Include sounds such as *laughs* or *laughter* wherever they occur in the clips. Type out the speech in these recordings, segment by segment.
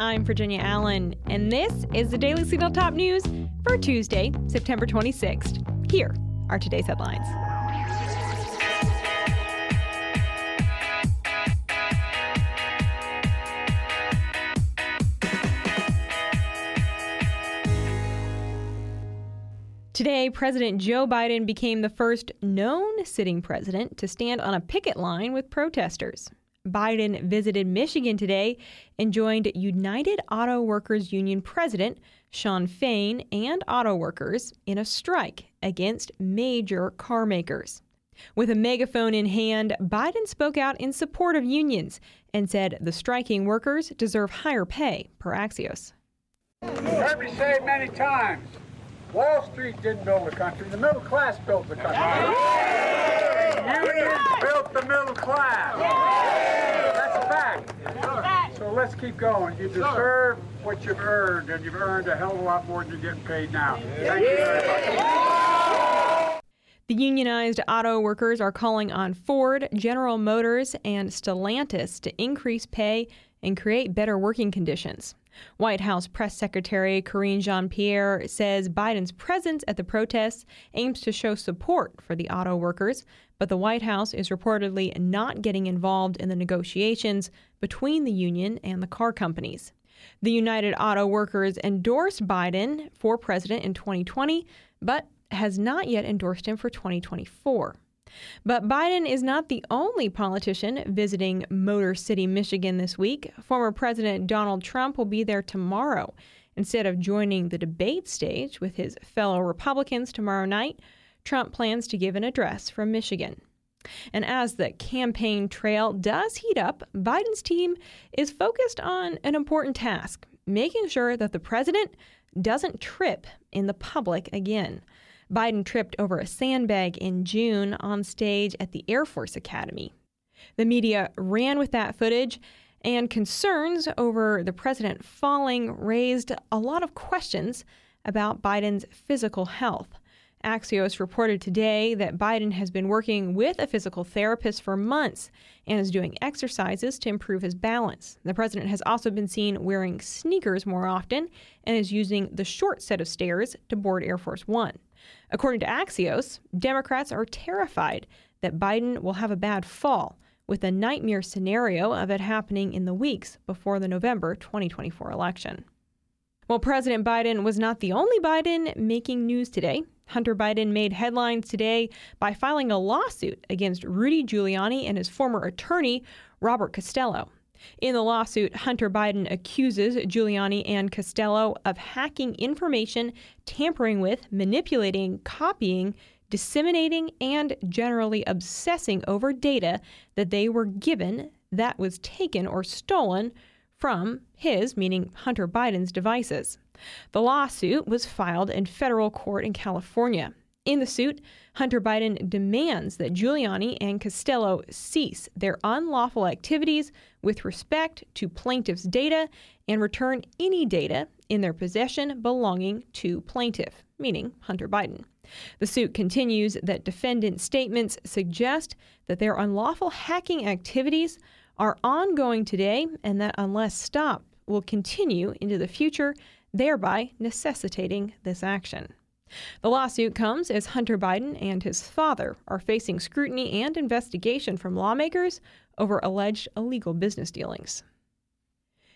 I'm Virginia Allen, and this is the Daily Signal Top News for Tuesday, September 26th. Here are today's headlines. Today, President Joe Biden became the first known sitting president to stand on a picket line with protesters. Biden visited Michigan today and joined United Auto Workers Union President Shawn Fain and auto workers in a strike against major car makers. With a megaphone in hand, Biden spoke out in support of unions and said the striking workers deserve higher pay per Axios. you Heard me say many times Wall Street didn't build the country. The middle class built the country. Unions built the middle class. That's a fact. So let's keep going. You deserve what you've earned, and you've earned a hell of a lot more than you're getting paid now. Thank you very much. The unionized auto workers are calling on Ford, General Motors, and Stellantis to increase pay and create better working conditions. White House Press Secretary Karine Jean Pierre says Biden's presence at the protests aims to show support for the auto workers, but the White House is reportedly not getting involved in the negotiations between the union and the car companies. The United Auto Workers endorsed Biden for president in 2020, but has not yet endorsed him for 2024. But Biden is not the only politician visiting Motor City, Michigan this week. Former President Donald Trump will be there tomorrow. Instead of joining the debate stage with his fellow Republicans tomorrow night, Trump plans to give an address from Michigan. And as the campaign trail does heat up, Biden's team is focused on an important task making sure that the president doesn't trip in the public again. Biden tripped over a sandbag in June on stage at the Air Force Academy. The media ran with that footage, and concerns over the president falling raised a lot of questions about Biden's physical health. Axios reported today that Biden has been working with a physical therapist for months and is doing exercises to improve his balance. The president has also been seen wearing sneakers more often and is using the short set of stairs to board Air Force One. According to Axios, Democrats are terrified that Biden will have a bad fall, with a nightmare scenario of it happening in the weeks before the November 2024 election. Well, President Biden was not the only Biden making news today. Hunter Biden made headlines today by filing a lawsuit against Rudy Giuliani and his former attorney, Robert Costello. In the lawsuit, Hunter Biden accuses Giuliani and Costello of hacking information, tampering with, manipulating, copying, disseminating, and generally obsessing over data that they were given that was taken or stolen from his, meaning Hunter Biden's, devices. The lawsuit was filed in federal court in California. In the suit, Hunter Biden demands that Giuliani and Costello cease their unlawful activities with respect to plaintiff's data and return any data in their possession belonging to plaintiff, meaning Hunter Biden. The suit continues that defendant statements suggest that their unlawful hacking activities are ongoing today and that unless stopped will continue into the future, thereby necessitating this action. The lawsuit comes as Hunter Biden and his father are facing scrutiny and investigation from lawmakers over alleged illegal business dealings.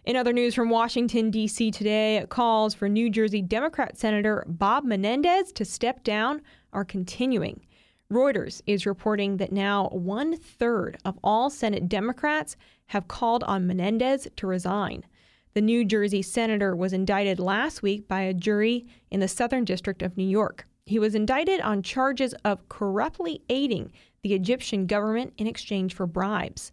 In other news from Washington, D.C. today, calls for New Jersey Democrat Senator Bob Menendez to step down are continuing. Reuters is reporting that now one third of all Senate Democrats have called on Menendez to resign. The New Jersey senator was indicted last week by a jury in the Southern District of New York. He was indicted on charges of corruptly aiding the Egyptian government in exchange for bribes.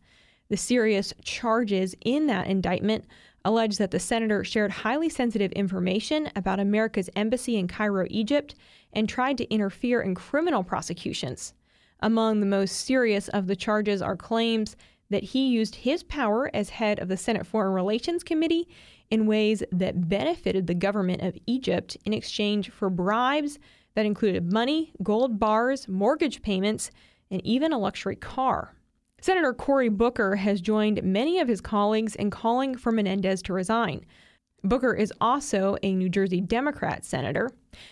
The serious charges in that indictment allege that the senator shared highly sensitive information about America's embassy in Cairo, Egypt, and tried to interfere in criminal prosecutions. Among the most serious of the charges are claims that he used his power as head of the Senate Foreign Relations Committee in ways that benefited the government of Egypt in exchange for bribes that included money, gold bars, mortgage payments, and even a luxury car. Senator Cory Booker has joined many of his colleagues in calling for Menendez to resign. Booker is also a New Jersey Democrat senator.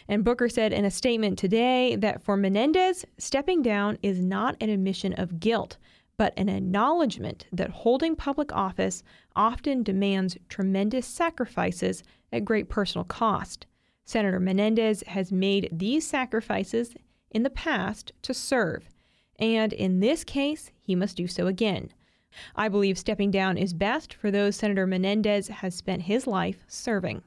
And Booker said in a statement today that for Menendez, stepping down is not an admission of guilt, but an acknowledgement that holding public office often demands tremendous sacrifices at great personal cost. Senator Menendez has made these sacrifices in the past to serve and in this case, he must do so again. I believe stepping down is best for those Senator Menendez has spent his life serving.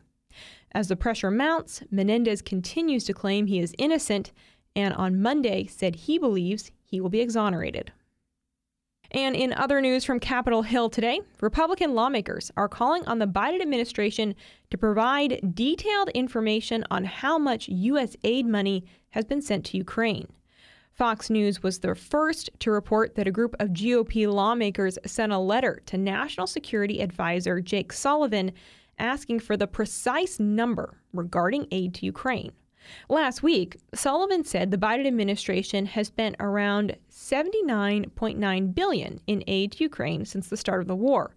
As the pressure mounts, Menendez continues to claim he is innocent and on Monday said he believes he will be exonerated. And in other news from Capitol Hill today, Republican lawmakers are calling on the Biden administration to provide detailed information on how much U.S. aid money has been sent to Ukraine. Fox News was the first to report that a group of GOP lawmakers sent a letter to National Security Advisor Jake Sullivan asking for the precise number regarding aid to Ukraine. Last week, Sullivan said the Biden administration has spent around 79.9 billion in aid to Ukraine since the start of the war.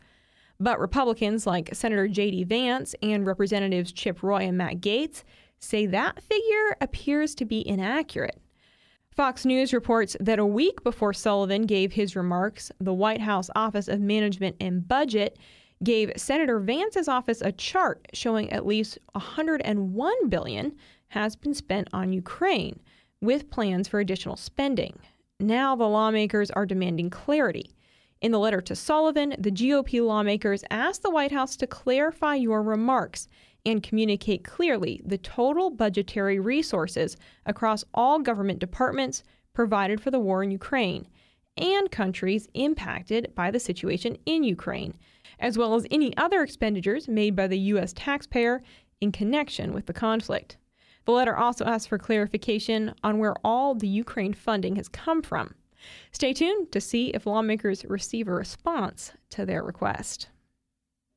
But Republicans like Senator J.D. Vance and Representatives Chip Roy and Matt Gaetz say that figure appears to be inaccurate. Fox News reports that a week before Sullivan gave his remarks, the White House Office of Management and Budget gave Senator Vance's office a chart showing at least 101 billion has been spent on Ukraine with plans for additional spending. Now the lawmakers are demanding clarity. In the letter to Sullivan, the GOP lawmakers asked the White House to clarify your remarks and communicate clearly the total budgetary resources across all government departments provided for the war in Ukraine and countries impacted by the situation in Ukraine, as well as any other expenditures made by the U.S. taxpayer in connection with the conflict. The letter also asks for clarification on where all the Ukraine funding has come from. Stay tuned to see if lawmakers receive a response to their request.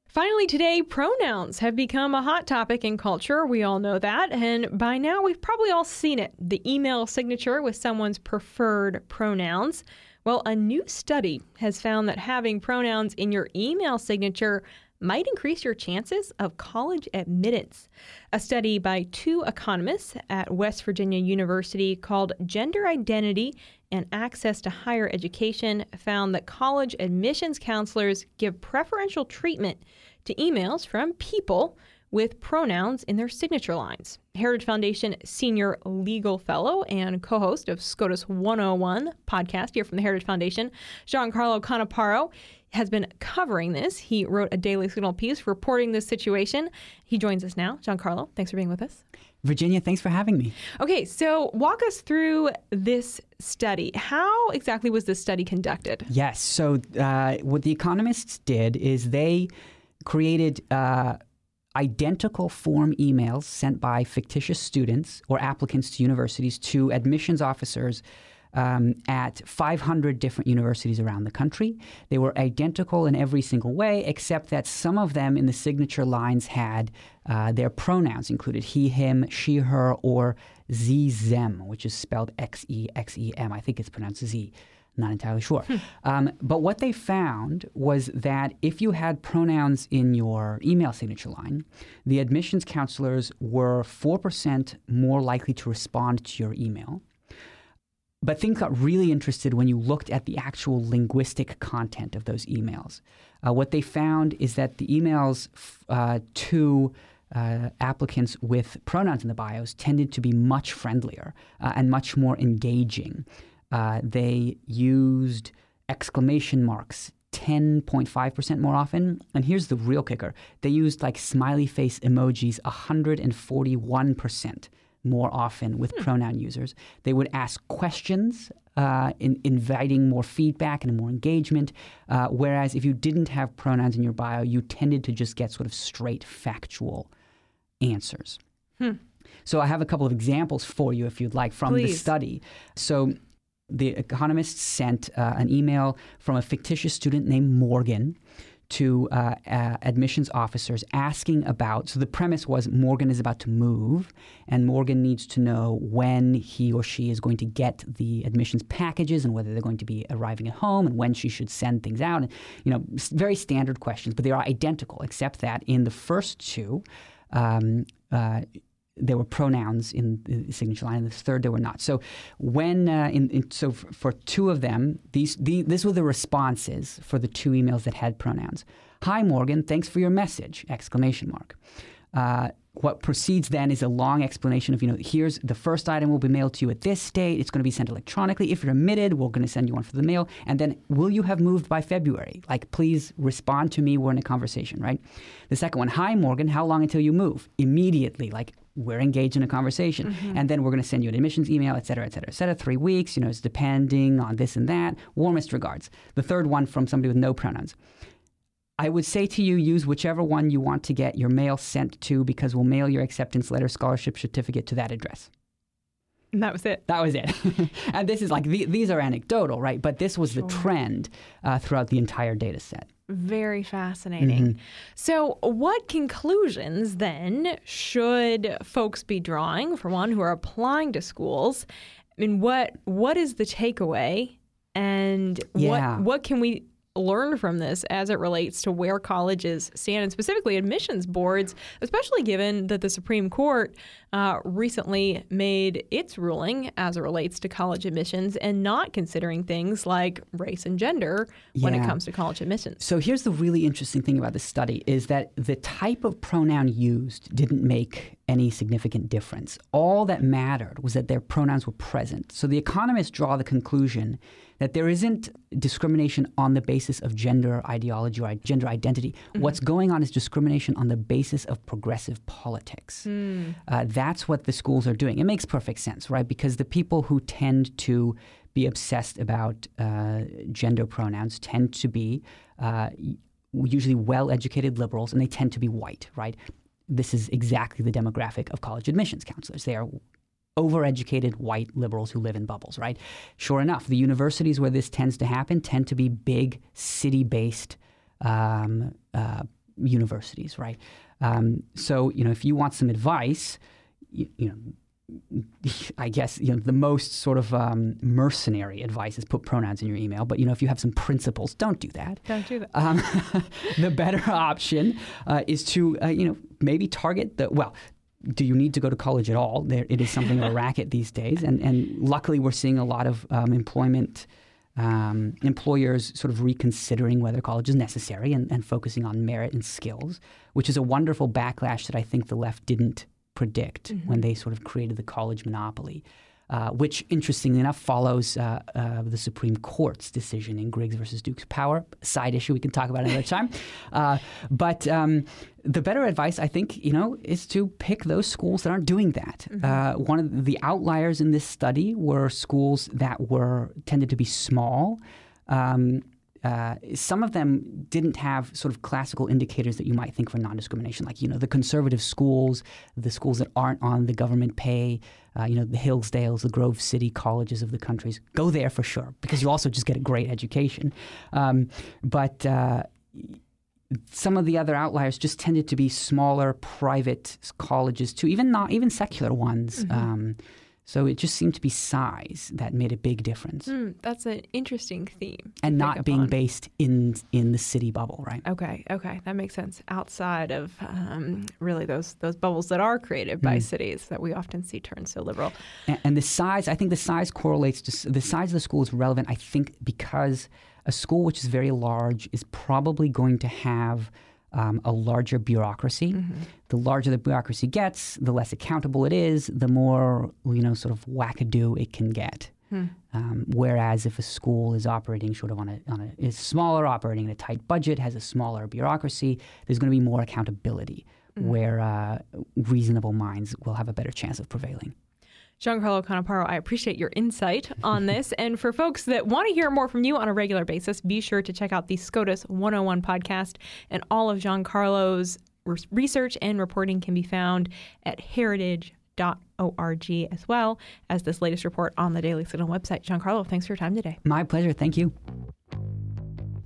Finally, today, pronouns have become a hot topic in culture. We all know that. And by now, we've probably all seen it the email signature with someone's preferred pronouns. Well, a new study has found that having pronouns in your email signature might increase your chances of college admittance. A study by two economists at West Virginia University called Gender Identity and Access to Higher Education found that college admissions counselors give preferential treatment to emails from people with pronouns in their signature lines. Heritage Foundation Senior Legal Fellow and co host of SCOTUS 101 podcast here from the Heritage Foundation, Giancarlo Canaparo, has been covering this. He wrote a Daily Signal piece reporting this situation. He joins us now. Giancarlo, thanks for being with us. Virginia, thanks for having me. Okay, so walk us through this study. How exactly was this study conducted? Yes, so uh, what the economists did is they created uh, identical form emails sent by fictitious students or applicants to universities to admissions officers um, at 500 different universities around the country. They were identical in every single way, except that some of them in the signature lines had uh, their pronouns included he, him, she, her, or z, them, which is spelled X E X E M. I think it's pronounced Z. Not entirely sure. Hmm. Um, but what they found was that if you had pronouns in your email signature line, the admissions counselors were 4% more likely to respond to your email. But things got really interested when you looked at the actual linguistic content of those emails. Uh, what they found is that the emails uh, to uh, applicants with pronouns in the bios tended to be much friendlier uh, and much more engaging. Uh, they used exclamation marks 10.5% more often. And here's the real kicker they used like smiley face emojis 141% more often with hmm. pronoun users. They would ask questions, uh, in, inviting more feedback and more engagement. Uh, whereas if you didn't have pronouns in your bio, you tended to just get sort of straight factual answers. Hmm. So I have a couple of examples for you, if you'd like, from Please. the study. So the Economist sent uh, an email from a fictitious student named Morgan to uh, uh, admissions officers asking about. So the premise was Morgan is about to move, and Morgan needs to know when he or she is going to get the admissions packages and whether they're going to be arriving at home and when she should send things out. And you know, very standard questions, but they are identical, except that in the first two. Um, uh, there were pronouns in the signature line, and the third there were not. So when uh, in, in, so for, for, two of them, these the, these were the responses for the two emails that had pronouns. Hi Morgan, thanks for your message! Exclamation mark. Uh, what proceeds then is a long explanation of, you know, here's the first item will be mailed to you at this date. It's going to be sent electronically. If you're admitted, we're going to send you one for the mail. And then, will you have moved by February? Like, please respond to me. We're in a conversation, right? The second one, hi, Morgan, how long until you move? Immediately, like, we're engaged in a conversation. Mm-hmm. And then we're going to send you an admissions email, et cetera, et cetera, et cetera. Three weeks, you know, it's depending on this and that. Warmest regards. The third one from somebody with no pronouns. I would say to you, use whichever one you want to get your mail sent to because we'll mail your acceptance letter, scholarship certificate to that address. And that was it. That was it. *laughs* and this is like, the, these are anecdotal, right? But this was sure. the trend uh, throughout the entire data set. Very fascinating. Mm-hmm. So, what conclusions then should folks be drawing for one who are applying to schools? I mean, what what is the takeaway, and yeah. what what can we learn from this as it relates to where colleges stand, and specifically admissions boards, especially given that the Supreme Court uh, recently made its ruling as it relates to college admissions and not considering things like race and gender when it comes to college admissions. So here's the really interesting thing about this study is that the type of pronoun used didn't make any significant difference. All that mattered was that their pronouns were present. So the economists draw the conclusion that there isn't discrimination on the basis of gender ideology or gender identity. Mm-hmm. What's going on is discrimination on the basis of progressive politics. Mm. Uh, that's what the schools are doing. It makes perfect sense, right? Because the people who tend to be obsessed about uh, gender pronouns tend to be uh, usually well educated liberals and they tend to be white, right? This is exactly the demographic of college admissions counselors. They are overeducated white liberals who live in bubbles, right? Sure enough, the universities where this tends to happen tend to be big city based um, uh, universities, right? Um, so, you know, if you want some advice, you, you, know, *laughs* I guess you know the most sort of um, mercenary advice is put pronouns in your email. But you know, if you have some principles, don't do that. Don't do that. Um, *laughs* the better option uh, is to uh, you know maybe target the well do you need to go to college at all? There, it is something of a *laughs* racket these days, and and luckily we're seeing a lot of um, employment um, employers sort of reconsidering whether college is necessary and, and focusing on merit and skills, which is a wonderful backlash that I think the left didn't predict mm-hmm. when they sort of created the college monopoly uh, which interestingly enough follows uh, uh, the Supreme Court's decision in Griggs versus Duke's Power. Side issue we can talk about another time. *laughs* Uh, but um, the better advice, I think, you know, is to pick those schools that aren't doing that. Mm-hmm. Uh, one of the outliers in this study were schools that were tended to be small. Um, uh, some of them didn't have sort of classical indicators that you might think for non-discrimination, like you know the conservative schools, the schools that aren't on the government pay, uh, you know the Hillsdales, the Grove City colleges of the countries. Go there for sure because you also just get a great education. Um, but uh, some of the other outliers just tended to be smaller private colleges too, even not even secular ones. Mm-hmm. Um, so it just seemed to be size that made a big difference. Mm, that's an interesting theme. And not being on. based in in the city bubble, right? Okay, okay, that makes sense. Outside of um, really those those bubbles that are created by mm. cities that we often see turn so liberal. And, and the size, I think the size correlates to the size of the school is relevant. I think because a school which is very large is probably going to have um, a larger bureaucracy. Mm-hmm. The larger the bureaucracy gets, the less accountable it is, the more you know, sort of wackadoo it can get. Hmm. Um, whereas if a school is operating sort of on a, on a is smaller, operating in a tight budget, has a smaller bureaucracy, there's going to be more accountability, mm-hmm. where uh, reasonable minds will have a better chance of prevailing. Giancarlo Canaparo, I appreciate your insight on *laughs* this. and for folks that want to hear more from you on a regular basis, be sure to check out the SCOTUS 101 podcast. And all of Giancarlo's research and reporting can be found at heritage.org as well as this latest report on the Daily Signal website. Giancarlo, thanks for your time today. My pleasure. Thank you.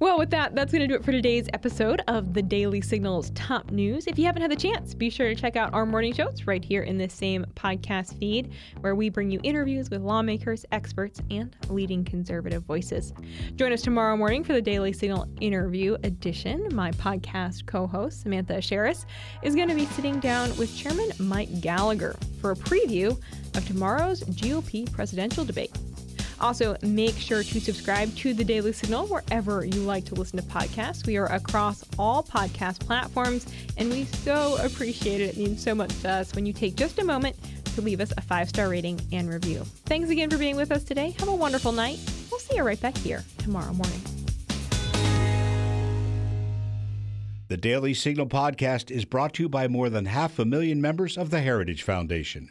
Well, with that, that's going to do it for today's episode of the Daily Signal's top news. If you haven't had the chance, be sure to check out our morning shows right here in this same podcast feed, where we bring you interviews with lawmakers, experts, and leading conservative voices. Join us tomorrow morning for the Daily Signal interview edition. My podcast co host, Samantha Aschieris, is going to be sitting down with Chairman Mike Gallagher for a preview of tomorrow's GOP presidential debate. Also, make sure to subscribe to the Daily Signal wherever you like to listen to podcasts. We are across all podcast platforms, and we so appreciate it. It means so much to us when you take just a moment to leave us a five star rating and review. Thanks again for being with us today. Have a wonderful night. We'll see you right back here tomorrow morning. The Daily Signal podcast is brought to you by more than half a million members of the Heritage Foundation.